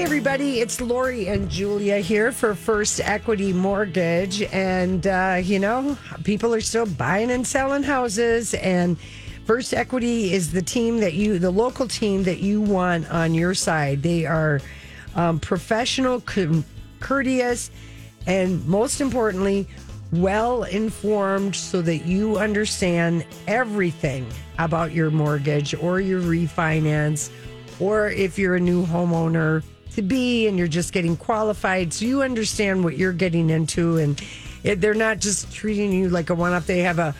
Hey, everybody, it's Lori and Julia here for First Equity Mortgage. And, uh, you know, people are still buying and selling houses. And First Equity is the team that you, the local team that you want on your side. They are um, professional, courteous, and most importantly, well informed so that you understand everything about your mortgage or your refinance or if you're a new homeowner to be and you're just getting qualified so you understand what you're getting into and it, they're not just treating you like a one-off they have a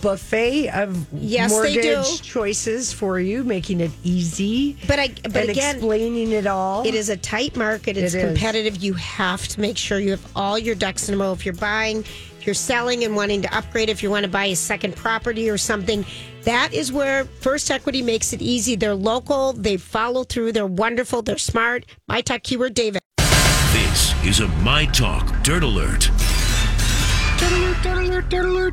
buffet of Yes, mortgage choices for you making it easy But I, but again, explaining it all it is a tight market. It's It competitive. You have to make sure you have all your ducks in a row. If you're buying, you're selling and wanting to upgrade, if you want to buy a second property or something, that is where First Equity makes it easy. They're local. They follow through. They're wonderful. They're smart. My talk keyword, David. This is a My Talk Dirt Alert.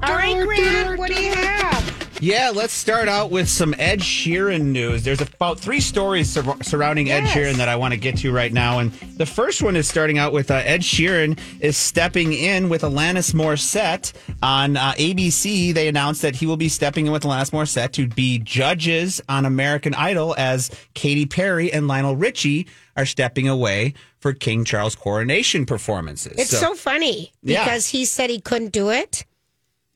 All right, Grant, what do you have? Yeah, let's start out with some Ed Sheeran news. There's about three stories sur- surrounding Ed Sheeran that I want to get to right now. And the first one is starting out with uh, Ed Sheeran is stepping in with Alanis Morissette on uh, ABC. They announced that he will be stepping in with Alanis Morissette to be judges on American Idol as Katy Perry and Lionel Richie are stepping away for King Charles coronation performances. It's so, funny Yeah. because he said he couldn't do it.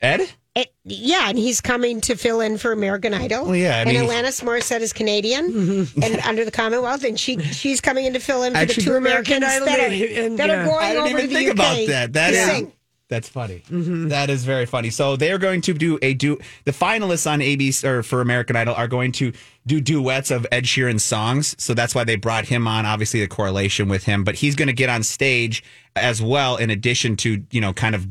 Ed? It, yeah, and he's coming to fill in for American Idol. Well, yeah, I mean- and Alanis Morissette is Canadian mm-hmm. and under the Commonwealth, and she she's coming in to fill in for Actually, the two American Idol, that are, and, that yeah. are going I didn't over even to think UK. about that. That is sing. that's funny. Mm-hmm. That is very funny. So they are going to do a do. The finalists on ABC or for American Idol are going to do duets of Ed Sheeran's songs. So that's why they brought him on. Obviously, the correlation with him, but he's going to get on stage as well. In addition to you know, kind of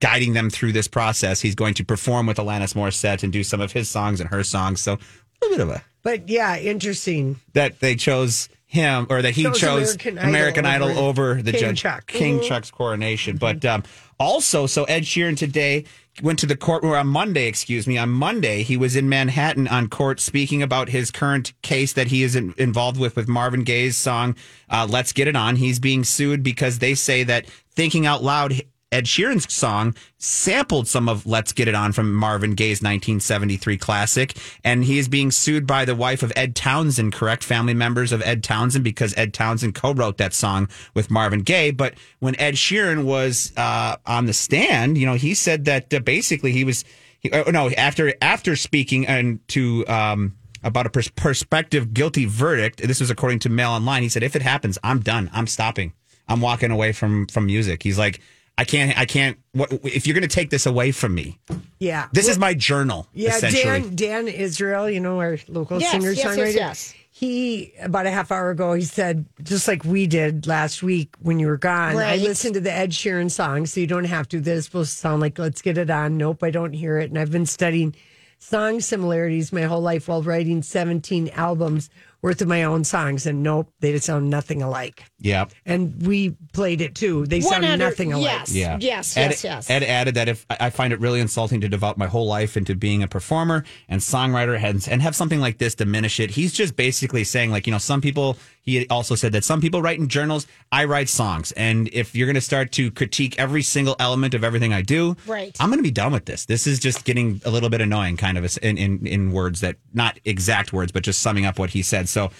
guiding them through this process, he's going to perform with Alanis Morissette and do some of his songs and her songs. So a little bit of a but yeah interesting that they chose him or that he Chose chose American American, Idol Idol, over the King judge Chuck. King Mhm. Chuck's coronation. But um, also, so Ed Sheeran today went to the court or on Monday, excuse me, on Monday he was in Manhattan on court speaking about his current case that he is in, involved with with Marvin Gaye's song uh, "Let's Get It On." He's being sued because they say that thinking out loud. Ed Sheeran's song sampled some of Let's Get It On from Marvin Gaye's 1973 classic. And he is being sued by the wife of Ed Townsend, correct? Family members of Ed Townsend, because Ed Townsend co wrote that song with Marvin Gaye. But when Ed Sheeran was uh, on the stand, you know, he said that uh, basically he was, he, uh, no, after, after speaking and to, um, about a pers- prospective guilty verdict. This was according to Mail Online. He said, "If it happens, I'm done. I'm stopping. I'm walking away from from music." He's like, "I can't. I can't. What if you're going to take this away from me? yeah This is my journal. Yeah, essentially. Dan Dan Israel, you know our local Yes, singer yes, yes, songwriter. yes. He about a half hour ago he said just like we did last week when you were gone. I listened to the Ed Sheeran song, so you don't have to. This will sound like let's get it on. Nope, I don't hear it. And I've been studying song similarities my whole life while writing 17 albums worth of my own songs, and nope, they sound nothing alike. Yeah. And we played it too. They sound nothing alike. Yes, Yeah. yes, Ed, yes, yes. Ed added that if I I find it really insulting to devote my whole life into being a performer and songwriter and, and have something like this diminish it. He's just basically saying, like, you know, some people, he also said that some people write in journals, I write songs. And if you're going to start to critique every single element of everything I do, Right. I'm going to be done with this. This is just getting a little bit annoying, kind of in, in, in words that, not exact words, but just summing up what he said. So,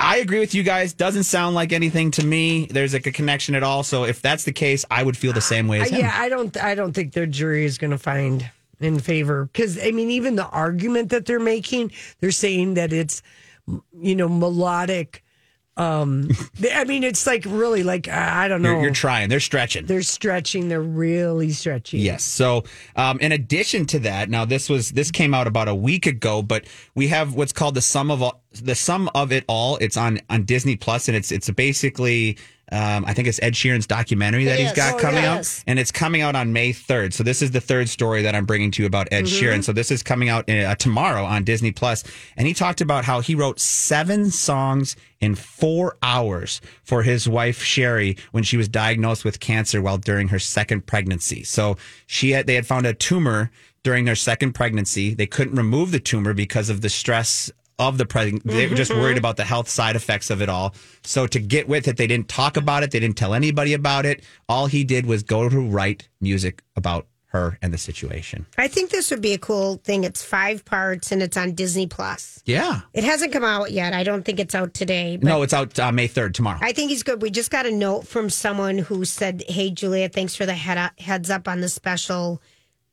I agree with you guys. Doesn't sound like anything to me. There's like a connection at all. So if that's the case, I would feel the same way as Uh, him. Yeah, I don't. I don't think their jury is going to find in favor because I mean, even the argument that they're making, they're saying that it's you know melodic. Um, I mean, it's like really like I I don't know. You're, you're trying. They're stretching. they're stretching. They're really stretching. Yes. So, um, in addition to that, now this was this came out about a week ago, but we have what's called the sum of all, the sum of it all. It's on on Disney Plus, and it's it's basically. Um, I think it's Ed Sheeran's documentary that he's got Oh, coming out, and it's coming out on May 3rd. So this is the third story that I'm bringing to you about Ed Mm-hmm. Sheeran. So this is coming out uh, tomorrow on Disney Plus, and he talked about how he wrote seven songs in four hours for his wife Cherry when she was diagnosed with cancer while during her second pregnancy. So she had they had found a tumor during their second pregnancy. They couldn't remove the tumor because of the stress of the pregnant. They were just worried about the health side effects of it all. So to get with it, they didn't talk about it. They didn't tell anybody about it. All he did was go to write music about her and the situation. I think this would be a cool thing. It's five parts and it's on Disney Plus. Yeah. It hasn't come out yet. I don't think it's out today. But No, it's out uh, May 3rd, tomorrow. I think he's good. We just got a note from someone who said, "Hey, Julia, thanks for the head heads up on the special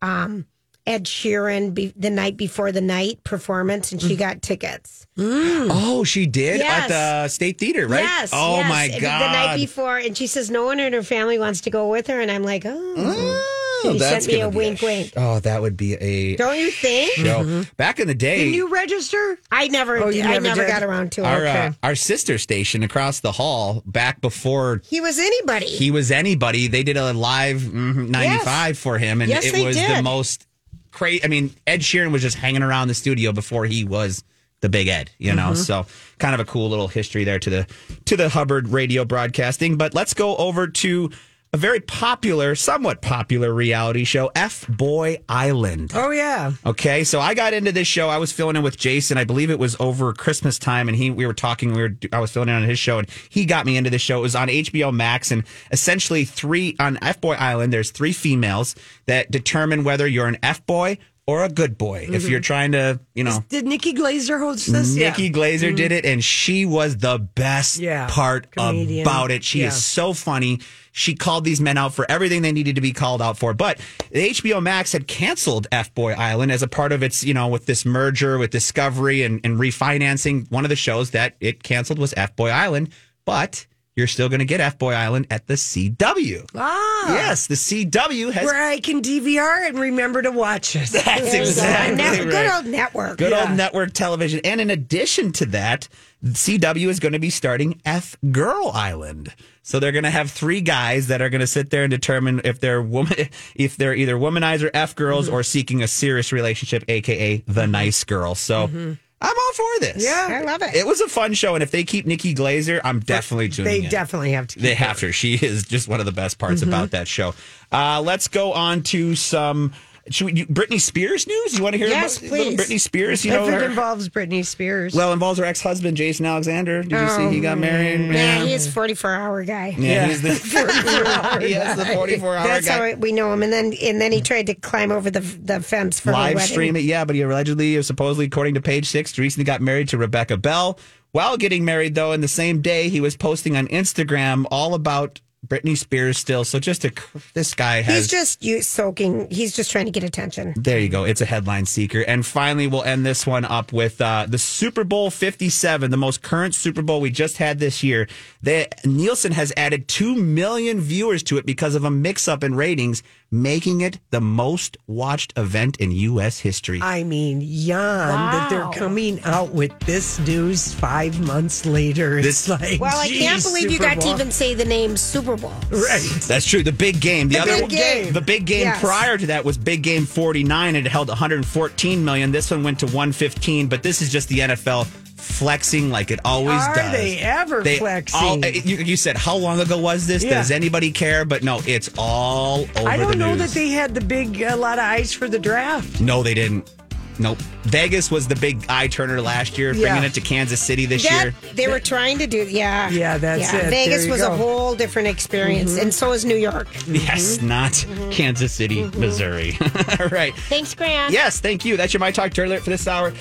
um, Ed Sheeran be, the night before the night performance, and Mm. she got tickets. oh, she did Yes. at the State Theater, right? Yes. Oh, yes. my God. The night before, and she says no one in her family wants to go with her, and I'm like, oh, Oh, he that's sent me gonna a wink, sh- wink. Oh, that would be a Don't you think? show. Back in the day, Didn't you register? I never, Oh, you I never never did? got around to it. our okay. uh, our sister station across the hall back before he was anybody. he was anybody. They did a live mm, 95 for him, and Yes, it they was the most crazy. I mean, Ed Sheeran was just hanging around the studio before he was the big Ed, you know. Mm-hmm. So kind of a cool little history there to the to the Hubbard radio broadcasting. But let's go over to a very popular, somewhat popular reality show, F Boy Island. Oh yeah. Okay, so I got into this show. I was filling in with Jason. I believe it was over Christmas time, and he we were talking. We were I was filling in on his show, and he got me into the show. It was on HBO Max, and essentially three on F Boy Island. There's three females that determine whether you're an F boy or a good boy. If you're mm-hmm. trying to, you know. Did Nikki Glazer host this? Nikki yeah. Glazer did mm. it, and she was the best Yeah, part comedian. about it. She Yeah. is so funny. She called these men out for everything they needed to be called out for. But the HBO Max had canceled F Boy Island as a part of its, you know, with this merger with Discovery and, and refinancing. One of the shows that it canceled was F Boy Island, but you're still going to get F Boy Island at the CW. Ah. Yes, the CW has. Where I can DVR and remember to watch it. That's There you go. exactly right. Good old network. Good Yeah. old network television. And in addition to that, CW is going to be starting F Girl Island. So they're going to have three guys that are going to sit there and determine if they're woman, if they're either womanizer F girls Mm-hmm. or seeking a serious relationship, aka the nice girl. So I'm all for this. Yeah. I love it. It was a fun show, and if they keep Nikki Glazer, I'm definitely tuning They in. definitely have to. They keep have to. She is just one of the best parts Mm-hmm. about that show. Uh, let's go on to some. Should we, you- Britney Spears news? You want to hear Yes, about little please. Britney Spears? You if know, it her- involves Britney Spears. well, involves her ex-husband Jason Alexander. Did you see Oh, he got oh, married? Yeah, he is 44 hour guy. Yeah, Yeah. he's the 44 he is the 44 hour That's guy. how we know him. And then and then he tried to climb over the the fence for her Live wedding. stream it, yeah, but he allegedly, or supposedly, according to Page Six, recently got married to Rebecca Bell. While getting married, though, in the same day, he was posting on Instagram all about Britney Spears still. So just a, this guy has. He's just you soaking. He's just trying to get attention. There you go. It's a headline seeker. And finally, we'll end this one up with uh, the Super Bowl 57, the most current Super Bowl we just had this year. The, Nielsen has added 2 million viewers to it because of a mix up in ratings, making it the most watched event in U.S. history. I mean, yawn that they're coming out with this news five months later. It's This- like, Well, I can't geez, believe you Super got to even say the name Super Bowl. Right. That's true. The big game. The, other big game. The big game Yes. prior to that was Big Game 49. It held 114 million. This one went to 115, but this is just the NFL flexing like it always Are does. they ever flexing? all- you, you said how long ago was this? Yeah. Does anybody care? But no, it's all over I don't the know news. that they had the big a lot of ice for the draft. No, they didn't. Nope. Vegas was the big eye turner last year, bringing it to Kansas City this That year. they were trying to do, yeah, Yeah, that's it. Vegas was go. a whole different experience, mm-hmm. and so is New York. Yes, mm-hmm. not mm-hmm. Kansas City, Missouri. all right. Thanks, Grant. Yes, thank you. That's your My Talk Dirt Alert for this hour.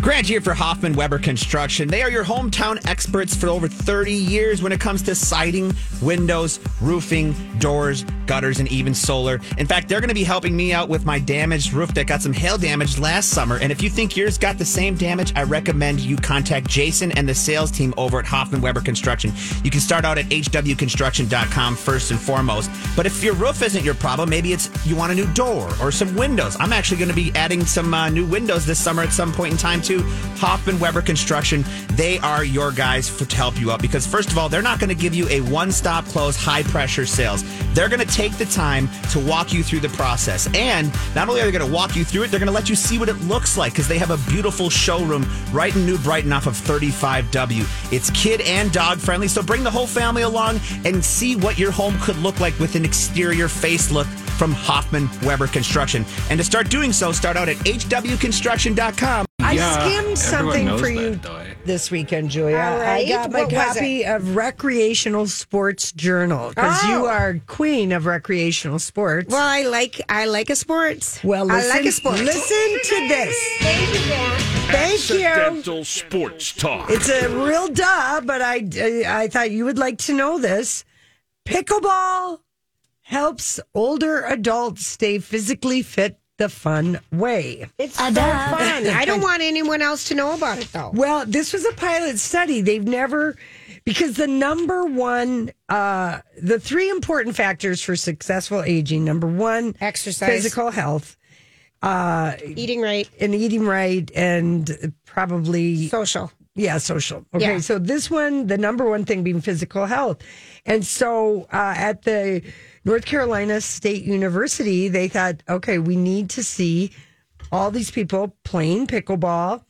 Grant here for Hoffman Weber Construction. They are your hometown experts for over 30 years when it comes to siding, windows, roofing, doors, gutters, and even solar. In fact, they're going to be helping me out with my damaged roof that got some hail damage last summer. And if you think yours got the same damage, I recommend you contact Jason and the sales team over at Hoffman Weber Construction. You can start out at hwconstruction.com first and foremost. But if your roof isn't your problem, maybe it's you want a new door or some windows. I'm actually going to be adding some uh, new windows this summer at some point in time to Hoffman Weber Construction. They are your guys for, to help you out because, first of all, they're not going to give you a one stop close, high pressure sales. They're going to take the time to walk you through the process. And not only are they going to walk you through it, they're going to let you see what it looks like because they have a beautiful showroom right in New Brighton off of 35W. It's kid and dog friendly, so bring the whole family along and see what your home could look like with an exterior face look from Hoffman Weber Construction. And to start doing so, start out at hwconstruction.com. I Yeah, skimmed something for you though. this weekend, Julia. All right. I got my What copy of Recreational Sports Journal because Oh. you are queen of recreational sports. Well, I like I like a sports. Well, listen, I like a sport. listen to this. Thank you, Dan. Thank you. Accidental Sports Talk. It's a real duh, but I, I thought you would like to know this. Pickleball helps older adults stay physically fit the fun way. It's so fun. I don't want anyone else to know about it though. Well, this was a pilot study. They've never because the number one uh the three important factors for successful aging, number one, Exercise. physical health, uh Eating right, and eating right, and probably social. Yeah, social. Okay, Yeah. so this one, the number one thing being physical health. And so uh, at the North Carolina State University, they thought, okay, we need to see all these people playing pickleball.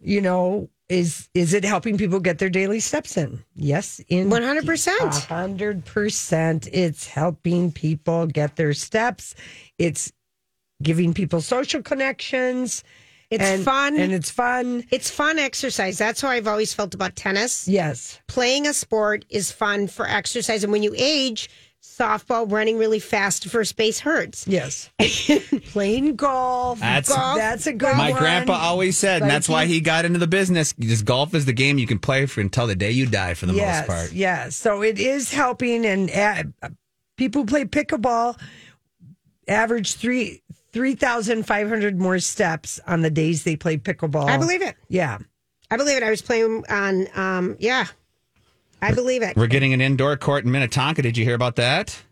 You know, is is it helping people get their daily steps in? Yes, in 100%. hundred percent. It's helping people get their steps. It's giving people social connections. It's and- fun. and it's fun. It's fun exercise. That's how I've always felt about tennis. Yes. Playing a sport is fun for exercise. And when you age, softball, running really fast to first base hurts. Yes. Playing golf. That's- golf, that's a good My one. grandpa always said, and that's why he got into the business. Just golf is the game you can play for until the day you die, for the yes, most part. Yes. So it is helping, and uh, people who play pickleball average three three thousand five hundred more steps on the days they play pickleball. I believe it. Yeah. I believe it. I was playing on, um, yeah. I believe it. We're getting an indoor court in Minnetonka. Did you hear about that?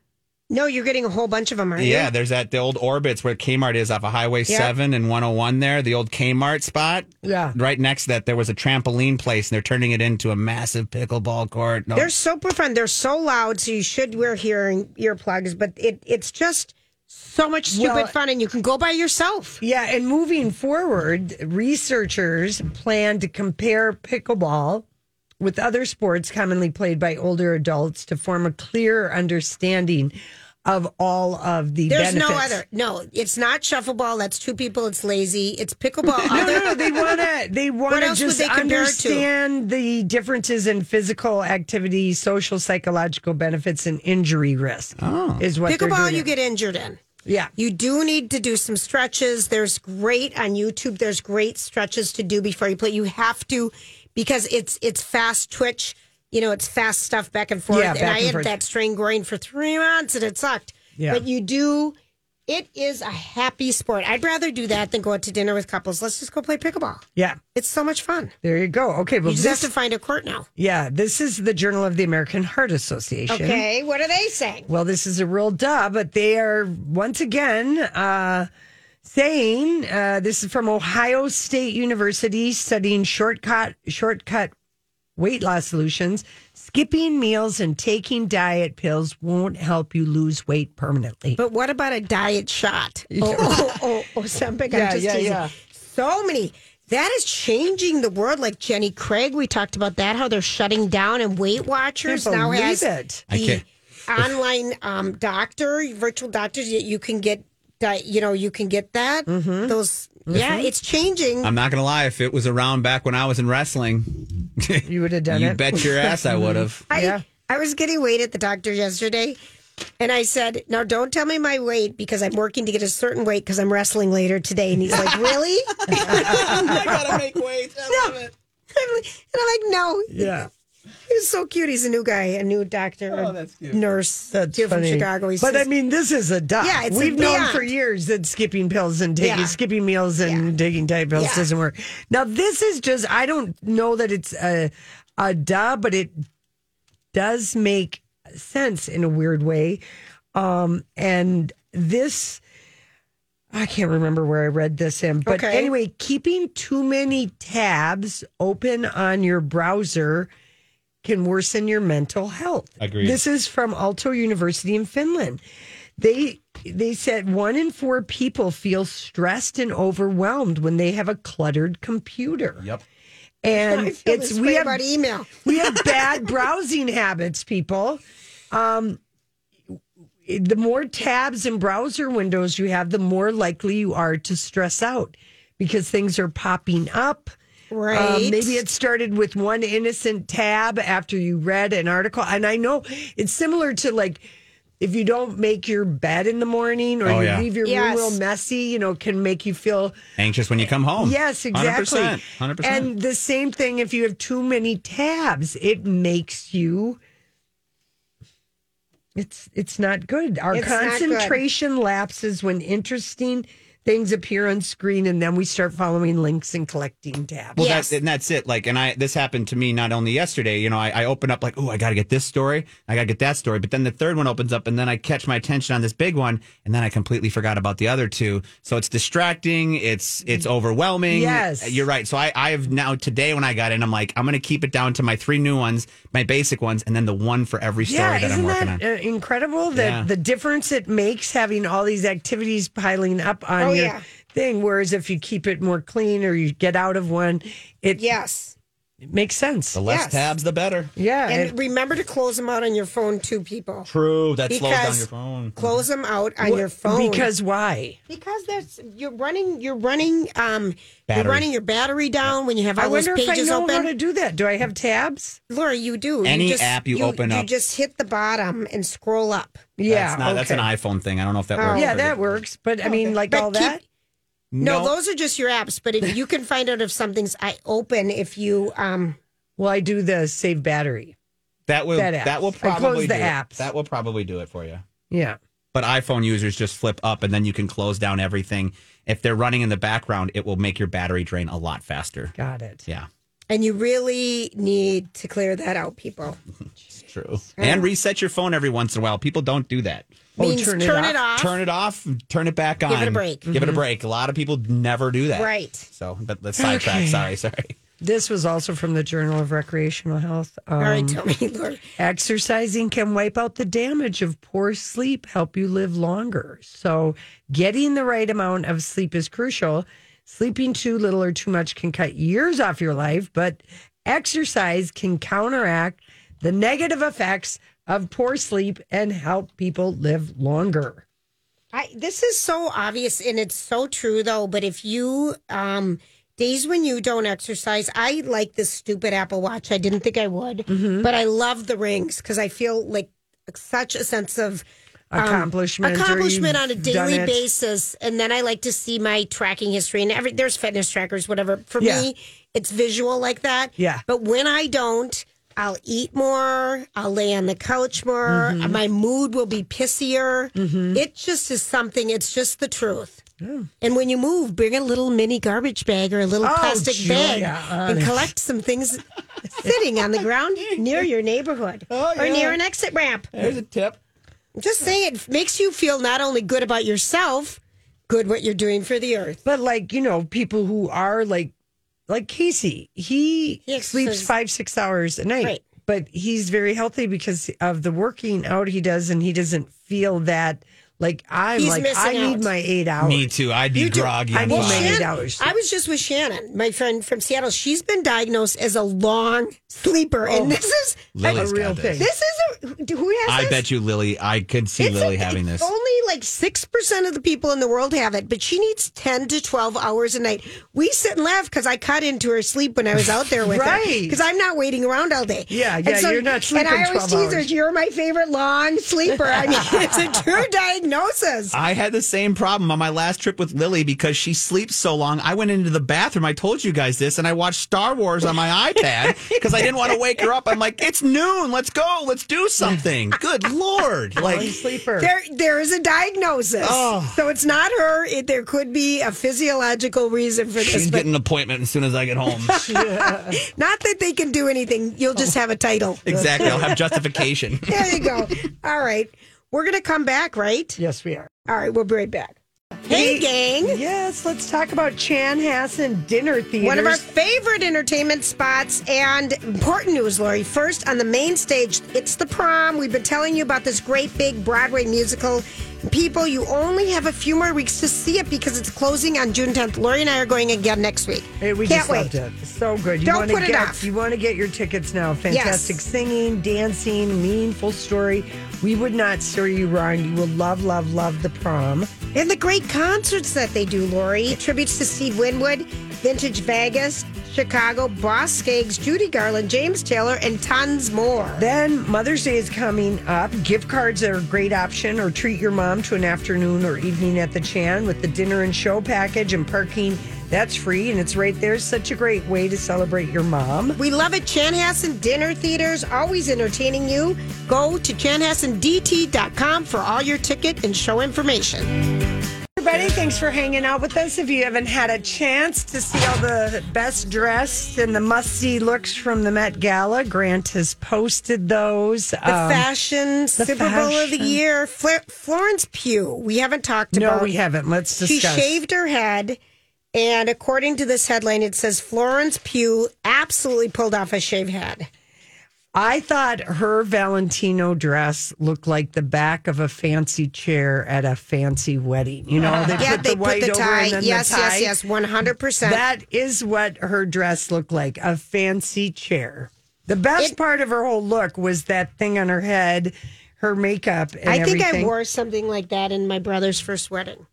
No, you're getting a whole bunch of them, aren't Yeah, you? there's that the old orbits where Kmart is off of Highway Yeah. 7 and 101 there, the old Kmart spot. Yeah. Right next to that, there was a trampoline place, and they're turning it into a massive pickleball court. No, They're super fun. They're so loud, so you should wear hearing earplugs. But it it's just so much stupid Well- fun, and you can go by yourself. Yeah, and moving forward, researchers plan to compare pickleball with other sports commonly played by older adults to form a clearer understanding of all of the There's benefits. no other. No, it's not shuffleball. That's two people. It's lazy. It's pickleball. No, no, no. They want to. They want to just they compare it to? understand the differences in physical activity, social, psychological benefits, and injury risk. Oh, is what Pickleball, you get injured in. Yeah, You do need to do some stretches. There's great on YouTube. There's great stretches to do before you play. You have to because it's it's fast twitch. You know, it's fast stuff back and forth. Yeah, and I and had forth. that strain groin for three months and it sucked. Yeah. But you do. It is a happy sport. I'd rather do that than go out to dinner with couples. Let's just go play pickleball. yeah. It's so much fun. There you go. Okay, well, You just this, have to find a court now. yeah, this is the Journal of the American Heart Association. Okay, what are they saying? Well, this is a real duh, but they are once again uh, saying uh, this is from Ohio State University studying shortcut shortcut weight loss solutions. Skipping meals and taking diet pills won't help you lose weight permanently. But what about a diet shot? Oh, oh, oh, oh, Ozempic. Yeah, I'm just yeah, teasing. yeah. So many. That is changing the world. Like Jenny Craig, we talked about that. How they're shutting down, and Weight Watchers now believe has it. The online um, doctor, virtual doctors. You, you can get, di- you know, you can get that. Mm-hmm. Those, yeah, it's changing. I'm not going to lie. If it was around back when I was in wrestling, You would have done you it. You bet your ass I would have. I, Yeah. I was getting weight at the doctor yesterday. And I said, now don't tell me my weight because I'm working to get a certain weight because I'm wrestling later today. And he's like, really? I got to make weight. I love it. And I'm like, no. Yeah. He's so cute. He's a new guy, a new doctor, Oh, a that's cute. nurse. That's here funny. from Chicago. He but says, I mean, this is a duh. Yeah, it's We've known for years that skipping pills and taking Yeah. skipping meals and taking diet pills Yeah. doesn't work. Now, this is just I don't know that it's a a duh, but it does make sense in a weird way. Um, and this I can't remember where I read this in, but Okay. anyway, keeping too many tabs open on your browser can worsen your mental health. Agreed. This is from Aalto University in Finland. They they said one in four people feel stressed and overwhelmed when they have a cluttered computer. Yep. And it's we have about email. we have bad browsing habits, people. Um, the more tabs and browser windows you have, the more likely you are to stress out because things are popping up. Right. Um, maybe it started with one innocent tab after you read an article. And I know it's similar to like if you don't make your bed in the morning or Oh, you yeah. leave your Yes. room real messy, you know, can make you feel Anxious when you come home. Yes, exactly. 100%. 100%. And the same thing if you have too many tabs, it makes you it's it's not good. Our It's not good. concentration lapses when interesting things appear on screen and then we start following links and collecting tabs. Well, Yes. that's and that's it. Like, and I this happened to me not only yesterday. You know, I, I open up like, oh, I got to get this story, I got to get that story, but then the third one opens up, and then I catch my attention on this big one, and then I completely forgot about the other two. So it's distracting. It's it's overwhelming. Yes. you're right. So I I have now today when I got in, I'm like, I'm gonna keep it down to my three new ones, my basic ones, and then the one for every story yeah, that I'm isn't working that on. uh, incredible? That Yeah. the difference it makes having all these activities piling up on Oh, your yeah. thing. Whereas if you keep it more clean or you get out of one, it, Yes. it makes sense. the less Yes. tabs, the better. Yeah, And it- remember to close them out on your phone too, people. True. That slows down your phone. Close them out on your phone because why? because that's you're running you're running um Battery. you're running your battery down when you have all I wonder those if I pages know open. how to do that. Do I have tabs? Laura, you do. Any you just, app you open you up- just hit the bottom and scroll up. Yeah, That's not. That's an iPhone thing. I don't know if that Oh. works. Yeah, that the- works. But I mean, like But all keep- that. No, those are just your apps. But if you can find out if something's I open, if you um Well, I do the save battery. That will That that, will apps. I close probably the do apps. It. That will probably do it for you. Yeah. But iPhone users just flip up and then you can close down everything. If they're running in the background, it will make your battery drain a lot faster. Got it. Yeah, and you really need to clear that out, people. it's true. And reset your phone every once in a while. People don't do that. Oh, Means turn turn, it it off. Turn it off, turn it back on. Give it a break. Give it a break. A lot of people never do that. Right. So, but let's sidetrack. Okay. Sorry, sorry. This was also from the Journal of Recreational Health. Um, All right, tell me, Laura. Exercising can wipe out the damage of poor sleep, help you live longer. So, getting the right amount of sleep is crucial. Sleeping too little or too much can cut years off your life, but exercise can counteract the negative effects of poor sleep and help people live longer. I, this is so obvious and it's so true though. But if you um days when you don't exercise, I like this stupid Apple Watch. I didn't think I would, Mm-hmm. but I love the rings because I feel like such a sense of Accomplishment or accomplishment on a daily basis. And then I like to see my tracking history and every there's fitness trackers, whatever. For Yeah. me, it's visual like that. Yeah. But when I don't. I'll eat more. I'll lay on the couch more. Mm-hmm. My mood will be pissier. It just is something. It's just the truth. And when you move, bring a little mini garbage bag or a little Oh, plastic Julia, bag and collect some things sitting on the ground near your neighborhood Oh, or near an exit ramp. There's a tip. Just say it makes you feel not only good about yourself, good what you're doing for the earth. But like, you know, people who are like like Casey, he, He sleeps five, six hours a night. Right. But he's very healthy because of the working out he does and he doesn't feel that like I'm He's like missing I need my eight hours. Me too. I'd be You do. groggy. I need five. my eight hours. I was just with Shannon, my friend from Seattle. She's been diagnosed as a long sleeper, Oh. and this is Lily's a real got thing. this is a, who has I this? bet you, Lily. I could see It's Lily a- having this. Only like six percent of the people in the world have it, but she needs ten to twelve hours a night. We sit and laugh because I cut into her sleep when I was out there with her because I'm not waiting around all day. Yeah, And yeah, you're not And I always tease her, "You're my favorite long sleeper." I mean, it's a true diagnosis. I had the same problem on my last trip with Lily because she sleeps so long. I went into the bathroom. I told you guys this, and I watched Star Wars on my iPad because I didn't want to wake her up. I'm like, it's noon. Let's go. Let's do something. Good lord! Long Like, sleeper. There, there is a diagnosis, Oh. so it's not her. It, there could be a physiological reason for this, she's but getting an appointment as soon as I get home. not that they can do anything. You'll just have a title. exactly. I'll have justification. There you go. All right, we're gonna come back, right? yes, we are. All right, we'll be right back. Hey, gang. Yes, let's talk about Chanhassen Dinner Theater. One of our favorite entertainment spots and important news, Lori. First, on the main stage, it's the prom. We've been telling you about this great big Broadway musical. People, you only have a few more weeks to see it because it's closing on June 10th. Lori and I are going again next week. Hey, we Can't just wait. loved it. So good. You Don't put it get, off. You want to get your tickets now. Fantastic Yes. singing, dancing, meaningful story. We would not steer you wrong. You will love, love, love the prom. And the great concerts that they do, Lori. Tributes to Steve Winwood, Vintage Vegas, Chicago, Boz Scaggs, Judy Garland, James Taylor, and tons more. Then Mother's Day is coming up. Gift cards are a great option, or treat your mom to an afternoon or evening at the Chan with the dinner and show package and parking. That's free and it's right there. Such a great way to celebrate your mom. We love it. Chanhassen Dinner Theaters, always entertaining you. Go to chanhassendt.com for all your ticket and show information. Everybody, thanks for hanging out with us. If you haven't had a chance to see all the best dressed and the must see looks from the Met Gala, Grant has posted those. The Um, fashion Super Bowl of the year. Florence Pugh. We haven't talked no, about. No, we haven't. Let's discuss. She shaved her head, and according to this headline, it says Florence Pugh absolutely pulled off a shave head. I thought her Valentino dress looked like the back of a fancy chair at a fancy wedding. You know, they yeah, put they the white put the over tie. and then yes, the tie. yes, yes, one hundred percent. That is what her dress looked like a fancy chair. The best It- part of her whole look was that thing on her head, her makeup, and I think I wore something like that in my brother's first wedding.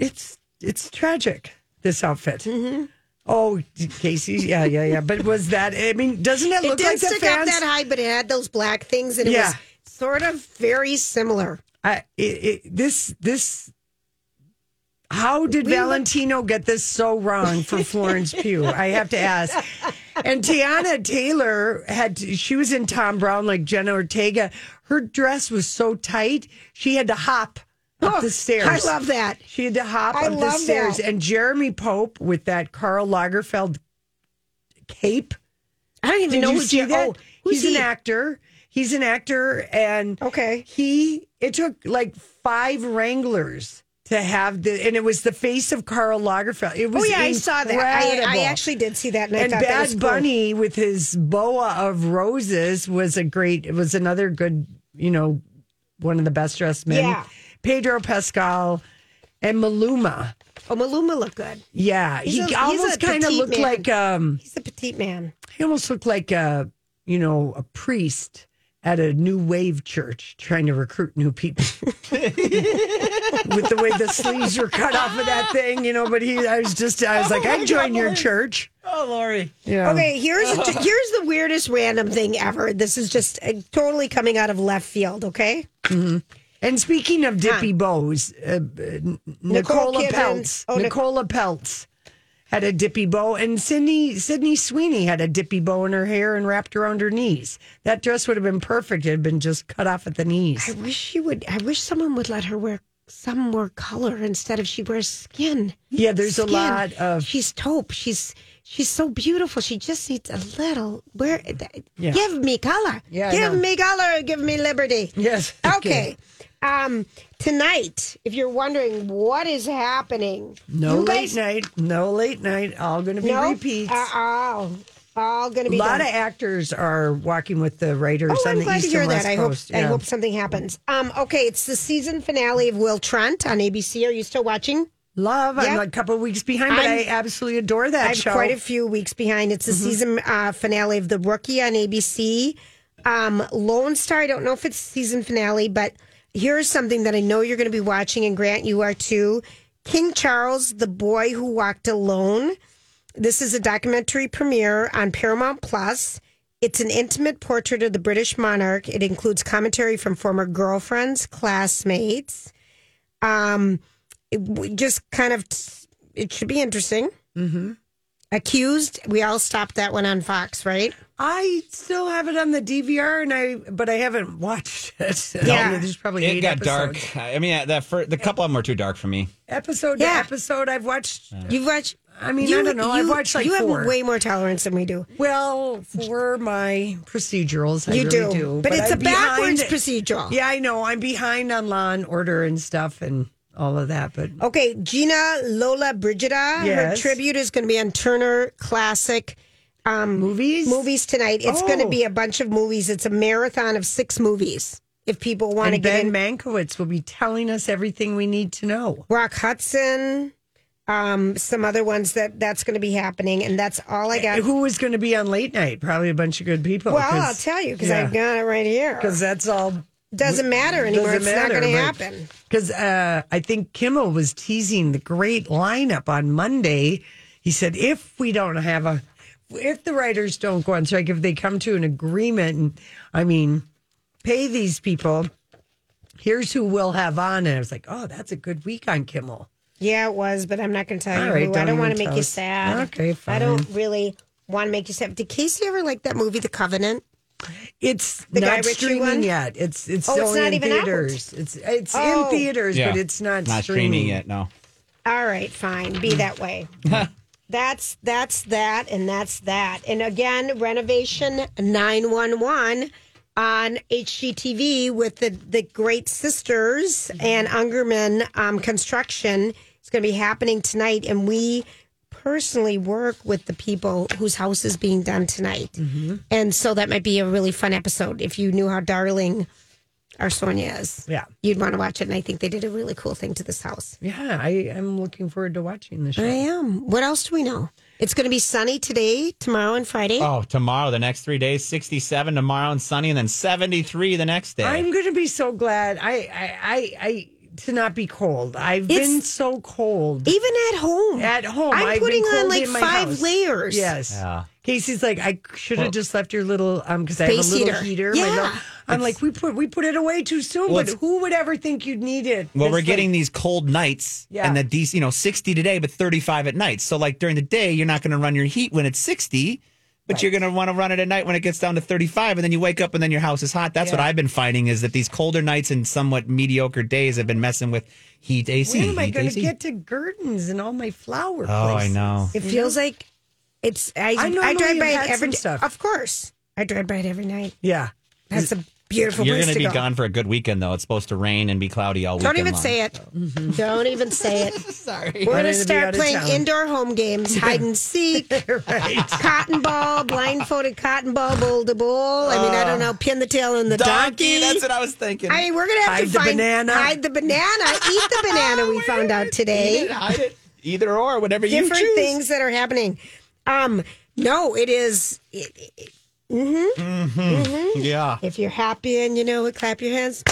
It's it's tragic. This outfit. Mm-hmm. Oh, Casey, yeah, yeah, yeah. But was that? I mean, doesn't it It look didn't like the stick fans? that high, but it had those black things, and it Yeah. was sort of very similar. I, it, it, this this. How did We look- Valentino get this so wrong for Florence Pugh? I have to ask. And Teyana Taylor had to, she was in Thom Browne like Jenna Ortega. Her dress was so tight she had to hop up the stairs. I love that. She had to hop I up the stairs. that. And Jeremy Pope with that Karl Lagerfeld cape. I don't even Did know you who see that? Oh, He's he? an actor. He's an actor, and Okay. he it took like five Wranglers to have the, and it was the face of Karl Lagerfeld. It oh, was Oh yeah, I saw that. I, I actually did see that, and, and I thought that Bad cool. Bunny with his boa of roses was a great. It was another good, you know, one of the best dressed men. Yeah. Pedro Pascal and Maluma. Oh, Maluma looked good. Yeah, He's he a- almost kind of looked man. like um He's a petite man. he almost looked like a you know a priest at a new wave church trying to recruit new people with the way the sleeves were cut off of that thing you know but he i was just i was like i join your church Oh, Lori. yeah Okay, here's here's the weirdest random thing ever. This is just uh, totally coming out of left field. Okay, and speaking of dippy bows uh, uh, nicola Kidman- peltz. Oh, nicola peltz had a dippy bow and sydney sydney sweeney had a dippy bow in her hair and wrapped around her knees. That dress would have been perfect. It had been just cut off at the knees. I wish she would. I wish someone would let her wear some more color instead of she wears skin. yeah there's a lot of She's taupe. She's she's so beautiful. She just needs a little. Where? Yeah. Give me color. Yeah, Give me color. Give me liberty. Yes. Okay. Um, tonight, if you're wondering what is happening, No you late guys- night. No late night. All going to be No, repeats. Uh, all, going to be a lot done. of actors are walking with the writers Oh, on I'm the glad east to hear and that. I hope coast. I hope something happens. Um, okay, it's the season finale of Will Trent on ABC. Are you still watching? Love. I'm a couple weeks behind, but I'm- i absolutely adore that I'm show. quite a few weeks behind. It's the season uh, finale of The Rookie on ABC. Um, Lone Star, I don't know if it's season finale, but here's something that I know you're going to be watching, and Grant, you are too. King Charles, the boy who walked alone. This is a documentary premiere on Paramount Plus. It's an intimate portrait of the British monarch. It includes commentary from former girlfriends, classmates. Um, it, just kind of, it should be interesting. Mm-hmm. Accused, we all stopped that one on Fox, right? I still have it on the DVR, and I but I haven't watched it. Yeah. there's probably It eight got episodes. dark. I mean, that fir- the couple of them were too dark for me. Episode Yeah. to episode, I've watched. You've watched. I mean, I don't know. I've watched like you four. have way more tolerance than we do. Well, for my procedurals, I You really do. do. But it's I'm a backwards behind- procedural. Yeah, I know. I'm behind on Law and Order and stuff, and all of that. But Okay, Gina Lollobrigida. Her tribute is going to be on Turner Classic um, movies, movies tonight. It's going to Oh. be a bunch of movies. It's a marathon of six movies. If people want to get Ben in, Mankiewicz will be telling us everything we need to know. Rock Hudson, um, some other ones that that's going to be happening, and that's all I got. Who is going to be on late night? Probably a bunch of good people. well, I'll tell you because I've got it right here. because that's all Doesn't matter anymore. Doesn't it's not matter, going to happen. Because uh, I think Kimmel was teasing the great lineup on Monday. He said, if we don't have a, if the writers don't go on strike, if they come to an agreement, and I mean, pay these people, here's who we'll have on. And I was like, oh, that's a good week on Kimmel. Yeah, it was, but I'm not going to tell All you. right, who. I don't don't want to make tell you sad. Okay, fine. I don't really want to make you sad. Did Casey ever like that movie, The Covenant? It's The not Ritchie streaming one? yet. It's it's Oh, it's not in even out? theaters. It's it's Oh. in theaters, but it's not, not streaming. streaming yet. No. All right, fine. Be that way. that's that's that, and that's that. And again, renovation nine one one on HGTV with the the Great Sisters and Ungerman um, Construction. It's going to be happening tonight, and we personally work with the people whose house is being done tonight, mm-hmm. and so that might be a really fun episode. If you knew how darling our Sonia is, Yeah. you'd want to watch it. And I think they did a really cool thing to this house. Yeah, I am looking forward to watching the show. I am. What else do we know? It's going to be sunny today, tomorrow, and Friday. Oh, tomorrow, the next three days, 67 tomorrow and sunny, and then 73 the next day. I'm going to be so glad. I, I, I, I to not be cold. I've It's- been so cold Even at home. at home. I'm I've putting been on like five house. layers. Yes. Yeah. Casey's like, I should have Well- just left your little um because I have a little heater. heater. Yeah. little- I'm like, we put we put it away too soon. Well, but who would ever think you'd need it? Well, we're like- getting these cold nights, Yeah. and the these you know sixty today, but thirty five at night. So like during the day, you're not going to run your heat when it's sixty, but you're going to want to run it at night when it gets down to thirty five, and then you wake up and then your house is hot. That's what I've been finding is that these colder nights and somewhat mediocre days have been messing with heat AC. When am I going to get to Gertens and all my flower? Oh, I know. It feels like it's. I, I I, drive by it had every stuff. Of course. I drive by it every night. Yeah. That's a beautiful You're going to to be go. gone for a good weekend, though. It's supposed to rain and be cloudy all weekend. Don't even long. say it. Don't even say it. Sorry. We're going to to be out start playing town. indoor home games, hide and seek, right. cotton ball, blindfolded cotton ball, bowl to bowl. I mean, I don't know, pin the tail in the Donkey. donkey. That's what I was thinking. I mean, we're gonna have Hide to the find banana. hide the banana, eat the banana. we found out Eat today. it, hide it, either or, whatever you choose. Different choose. things that are happening. Um, no, it is. It, it- Mm-hmm. Mm-hmm. Mm-hmm. Yeah. if you're happy and you know it, clap your hands.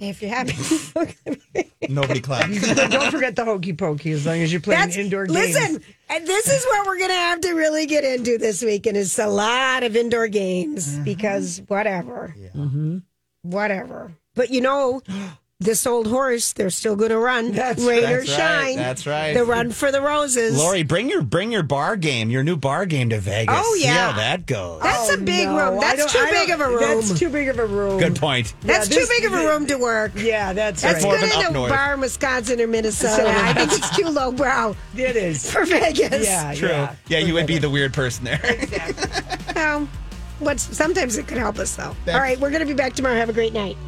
If you're happy, Nobody claps. Don't forget the hokey pokey as long as you're playing that's indoor games. listen. And this is what we're gonna have to really get into this week, and it's a lot of indoor games Mm-hmm. because whatever, whatever. But you know, this old horse, they're still gonna run, That's rain or That's right, shine. that's right. The run for the roses. Lori, bring your bring your bar game, your new bar game to Vegas. Oh, See yeah. how that goes. That's a oh, big No, room. That's too big of a room. That's too big of a room. Good point. That's Yeah, too big of a room to work. Yeah, that's, That's right. good an in a north. bar in Wisconsin or Minnesota. I think it's too lowbrow It is. for Vegas. Yeah, True. yeah. Yeah, you would be the weird person there. Well, what's sometimes it could help us though. All right, we're going to be back tomorrow. Have a great night.